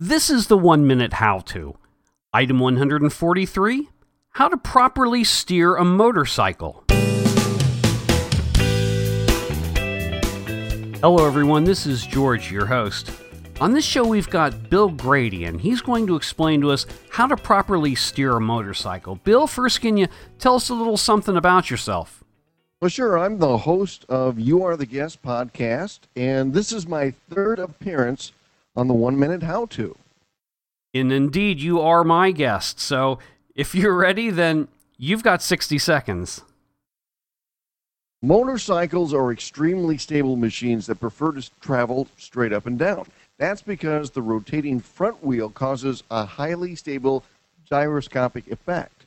This is the one minute how to. Item 143 How to properly steer a motorcycle. Hello, everyone. This is George, your host. On this show, we've got Bill Grady, and he's going to explain to us how to properly steer a motorcycle. Bill, first, can you tell us a little something about yourself? Well, sure. I'm the host of You Are the Guest podcast, and this is my third appearance on the One Minute How To. And indeed, you are my guest. So if you're ready, then you've got 60 seconds. Motorcycles are extremely stable machines that prefer to travel straight up and down. That's because the rotating front wheel causes a highly stable gyroscopic effect.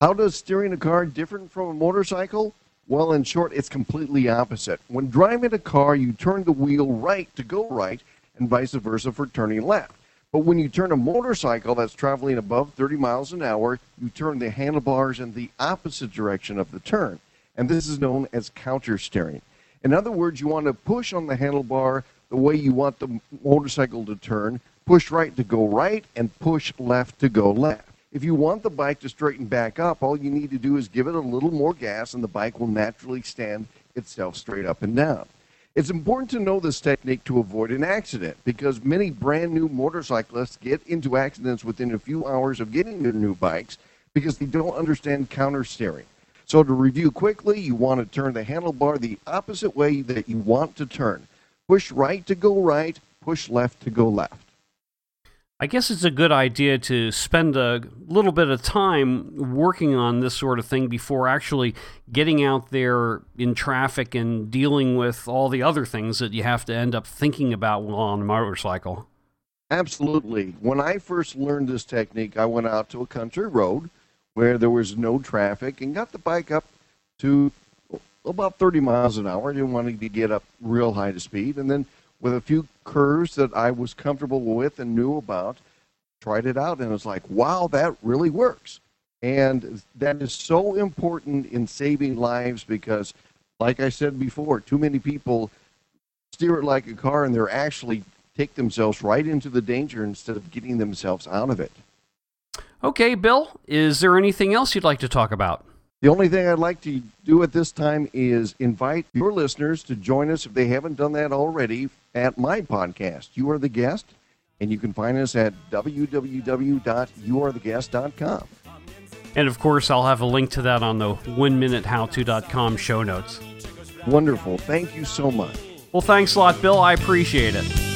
How does steering a car different from a motorcycle? Well, in short, it's completely opposite. When driving a car, you turn the wheel right to go right and vice versa for turning left. But when you turn a motorcycle that's traveling above 30 miles an hour, you turn the handlebars in the opposite direction of the turn. And this is known as counter steering. In other words, you want to push on the handlebar the way you want the motorcycle to turn, push right to go right, and push left to go left. If you want the bike to straighten back up, all you need to do is give it a little more gas and the bike will naturally stand itself straight up and down. It's important to know this technique to avoid an accident because many brand new motorcyclists get into accidents within a few hours of getting their new bikes because they don't understand counter steering. So, to review quickly, you want to turn the handlebar the opposite way that you want to turn. Push right to go right, push left to go left. I guess it's a good idea to spend a little bit of time working on this sort of thing before actually getting out there in traffic and dealing with all the other things that you have to end up thinking about while on a motorcycle. Absolutely. When I first learned this technique, I went out to a country road where there was no traffic and got the bike up to about 30 miles an hour. I didn't want to get up real high to speed. And then with a few curves that I was comfortable with and knew about, tried it out, and it was like, wow, that really works. And that is so important in saving lives because, like I said before, too many people steer it like a car and they're actually take themselves right into the danger instead of getting themselves out of it. Okay, Bill, is there anything else you'd like to talk about? The only thing I'd like to do at this time is invite your listeners to join us if they haven't done that already at my podcast. You are the guest, and you can find us at www.youaretheguest.com. And of course, I'll have a link to that on the one minute how howto.com show notes. Wonderful. Thank you so much. Well, thanks a lot, Bill. I appreciate it.